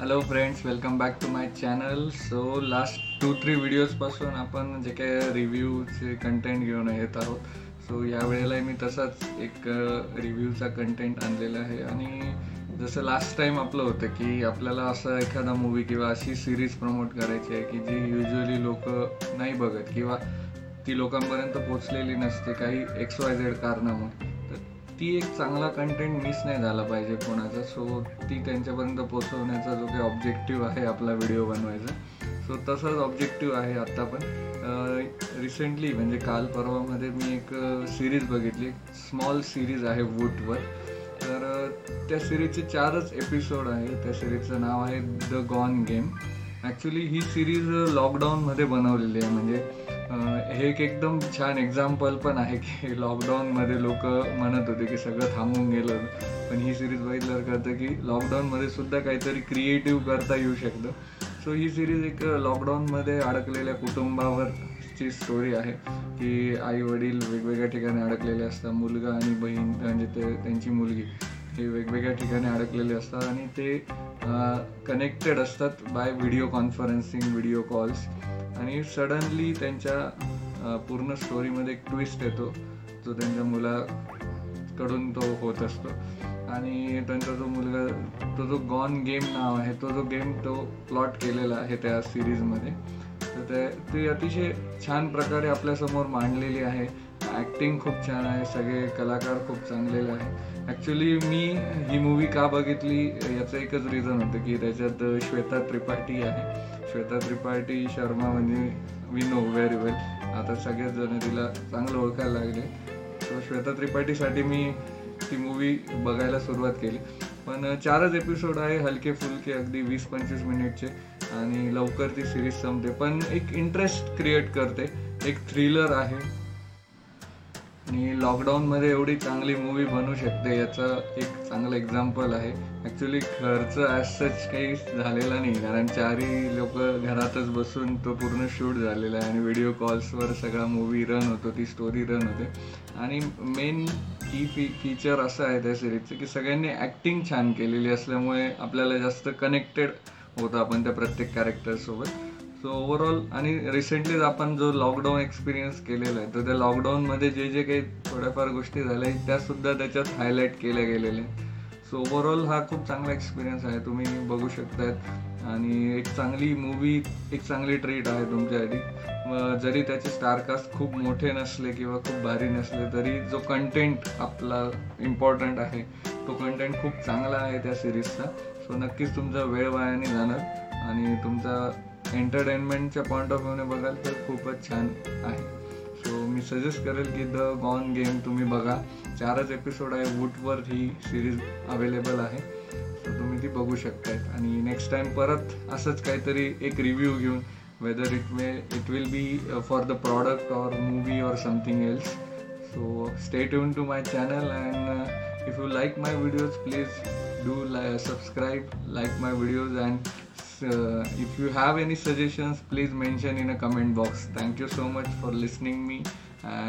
Hello friends welcome back to my channel so last two three व्हिडिओजपासून आपण जे काय रिव्ह्यूचे content घेऊन येत आहोत. सो यावेळेला मी तसाच एक रिव्ह्यूचा कंटेंट आणलेला आहे. आणि जसं लास्ट टाइम आपलं होतं की आपल्याला असं एखादा मूवी किंवा अशी सिरीज प्रमोट करायची आहे की जी युजली लोक नाही बघत किंवा ती लोकांपर्यंत पोचलेली नसते काही एक्स वाय झेड कारणामुळे. ती एक चांगला कंटेंट मिस नाही झाला पाहिजे कोणाचा. सो ती त्यांच्यापर्यंत पोचवण्याचा जो काही ऑब्जेक्टिव्ह आहे आपला व्हिडिओ बनवायचा. सो तसाच ऑब्जेक्टिव्ह आहे आत्ता पण. रिसेंटली म्हणजे काल परवामध्ये मी एक सिरीज बघितली. स्मॉल सिरीज आहे वूटवर तर त्या सिरीजचे चारच एपिसोड आहे. त्या सिरीजचं नाव आहे द गॉन गेम ॲक्च्युली ही सिरीज लॉकडाऊनमध्ये बनवलेली आहे. म्हणजे हे एक एकदम छान एक्झाम्पल पण आहे की लॉकडाऊनमध्ये लोक म्हणत होते की सगळं थांबून गेलं. पण ही सिरीज बघितल्यावर कळतं की लॉकडाऊनमध्ये सुद्धा काहीतरी क्रिएटिव्ह करता येऊ शकतं. सो ही सिरीज एक लॉकडाऊनमध्ये अडकलेल्या कुटुंबावरची स्टोरी आहे की आई वडील वेगवेगळ्या ठिकाणी अडकलेले असतात. मुलगा आणि बहीण म्हणजे ते त्यांची मुलगी हे वेगवेगळ्या ठिकाणी अडकलेले असतात आणि ते कनेक्टेड असतात by video conferencing video calls आणि सडनली त्यांच्या पूर्ण स्टोरीमध्ये एक ट्विस्ट येतो. जो त्यांच्या मुलाकडून तो होत असतो. आणि त्यांचा जो मुलगा तो जो गॉन गेम नाव आहे तो जो गेम तो प्लॉट केलेला आहे त्या सिरीजमध्ये तर ते ती अतिशय छान प्रकारे आपल्यासमोर मांडलेली आहे. ॲक्टिंग खूप छान आहे सगळे कलाकार खूप चांगलेले आहे ॲक्च्युली मी ही मूवी का बघितली याचं एकच रिझन होतं की त्याच्यात श्वेता त्रिपाठी आहे. श्वेता त्रिपाठी शर्मा म्हणजे वी नो व्हेरी वेल आता सगळेच जण तिला चांगलं ओळखायला लागले. सो श्वेता त्रिपाठीसाठी मी ती मूवी बघायला सुरुवात केली. पण चारच एपिसोड आहे हलके फुलके अगदी वीस पंचवीस मिनिटचे आणि लवकर ती सिरीज संपते. पण एक इंटरेस्ट क्रिएट करते. एक थ्रिलर आहे. आणि लॉकडाऊनमध्ये एवढी चांगली मूवी बनू शकते याचं एक चांगलं एक्झाम्पल आहे. ॲक्च्युली खर्च ॲज सच काही झालेला नाही कारण चारही लोक घरातच बसून तो पूर्ण शूट झालेला आहे. आणि व्हिडिओ कॉल्सवर सगळा मूवी रन होतो ती स्टोरी रन होते. आणि मेन की फी फीचर असं आहे त्या सिरीजचं की सगळ्यांनी ॲक्टिंग छान केलेली असल्यामुळे आपल्याला जास्त कनेक्टेड होतं आपण त्या प्रत्येक कॅरेक्टरसोबत सो ओव्हरऑल आणि रिसेंटलीच आपण जो लॉकडाऊन एक्सपिरियन्स केलेला आहे तर त्या लॉकडाऊनमध्ये जे जे काही थोड्याफार गोष्टी झाल्या आहेत त्यासुद्धा त्याच्यात हायलाईट केल्या गेलेल्या आहेत. सो ओव्हरऑल हा खूप चांगला एक्सपिरियन्स आहे तुम्ही बघू शकतात आणि एक चांगली मूवी एक चांगली ट्रीट आहे तुमच्यासाठी जरी त्याचे स्टारकास्ट खूप मोठे नसले किंवा खूप भारी नसले तरी जो कंटेंट आपला इम्पॉर्टंट आहे तो कंटेंट खूप चांगला आहे त्या सिरीजचा सो नक्कीच तुमचा वेळ वायाने जाणार. आणि तुमचा एंटरटेनमेंटच्या पॉईंट ऑफ व्ह्यूने बघाल तर खूपच छान आहे. सो मी सजेस्ट करेल की द गॉन गेम तुम्ही बघा. चारच एपिसोड आहे. वूटवर ही सिरीज अवेलेबल आहे. सो तुम्ही ती बघू शकताय आणि नेक्स्ट टाइम परत असंच काहीतरी एक रिव्ह्यू घेऊन whether it may it will be for the product or movie or something else so stay tune to my channel and if you like my videos please do like subscribe like my videos and uh, if you have any suggestions please mention in a comment box. Thank you so much for listening me